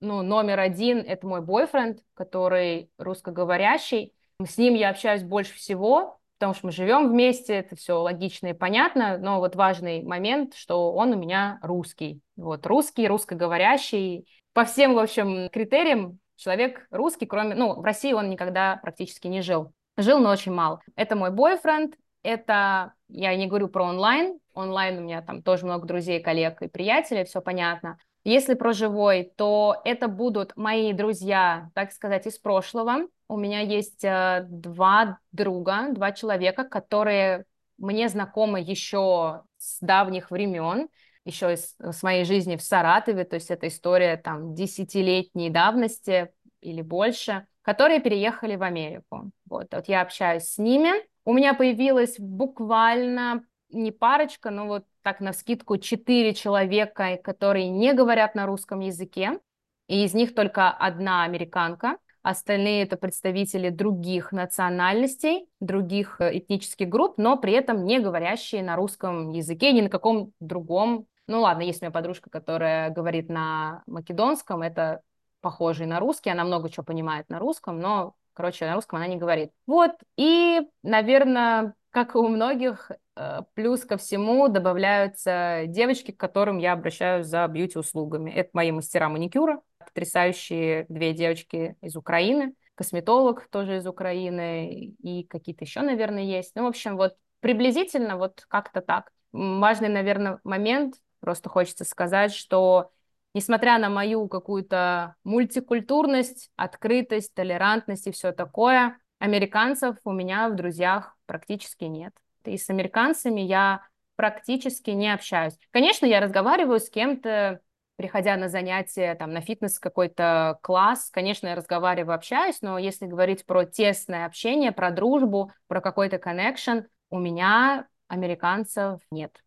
ну, номер один — это мой бойфренд, который русскоговорящий. С ним я общаюсь больше всего, потому что мы живем вместе, это все логично и понятно, но вот важный момент, что он у меня русский. Вот, русский, русскоговорящий. По всем, в общем, критериям человек русский, кроме... Ну, в России он никогда практически не жил. Жил, но очень мало. Это мой бойфренд, это, я не говорю про онлайн, онлайн у меня там тоже много друзей, коллег и приятелей, все понятно. Если про живой, то это будут мои друзья, так сказать, из прошлого. У меня есть э, два друга, два человека, которые мне знакомы еще с давних времен, еще из, с моей жизни в Саратове, то есть это история там десятилетней давности или больше, которые переехали в Америку. Вот, вот я общаюсь с ними. У меня появилась буквально не парочка, но вот так на скидку четыре человека, которые не говорят на русском языке, и из них только одна американка. Остальные это представители других национальностей, других э, этнических групп, но при этом не говорящие на русском языке, ни на каком другом. Ну ладно, есть у меня подружка, которая говорит на македонском, это похожий на русский, она много чего понимает на русском, но, короче, на русском она не говорит. Вот, и, наверное, как и у многих, э, плюс ко всему добавляются девочки, к которым я обращаюсь за бьюти-услугами. Это мои мастера маникюра, потрясающие две девочки из Украины, косметолог тоже из Украины и какие-то еще, наверное, есть. Ну, в общем, вот приблизительно вот как-то так. Важный, наверное, момент, просто хочется сказать, что несмотря на мою какую-то мультикультурность, открытость, толерантность и все такое, американцев у меня в друзьях практически нет. И с американцами я практически не общаюсь. Конечно, я разговариваю с кем-то, приходя на занятия, там, на фитнес какой-то класс, конечно, я разговариваю, общаюсь, но если говорить про тесное общение, про дружбу, про какой-то connection, у меня американцев нет.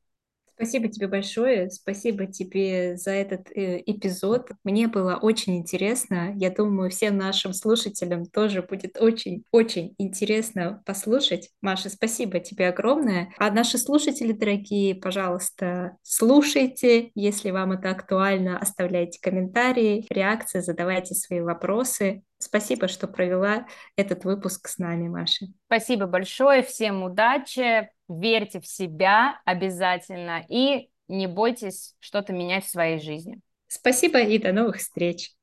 Спасибо тебе большое, спасибо тебе за этот э, эпизод. Мне было очень интересно. Я думаю, всем нашим слушателям тоже будет очень-очень интересно послушать. Маша, спасибо тебе огромное. А наши слушатели дорогие, пожалуйста, слушайте. Если вам это актуально, оставляйте комментарии, реакции, задавайте свои вопросы. Спасибо, что провела этот выпуск с нами, Маша. Спасибо большое, всем удачи верьте в себя обязательно и не бойтесь что-то менять в своей жизни. Спасибо и до новых встреч.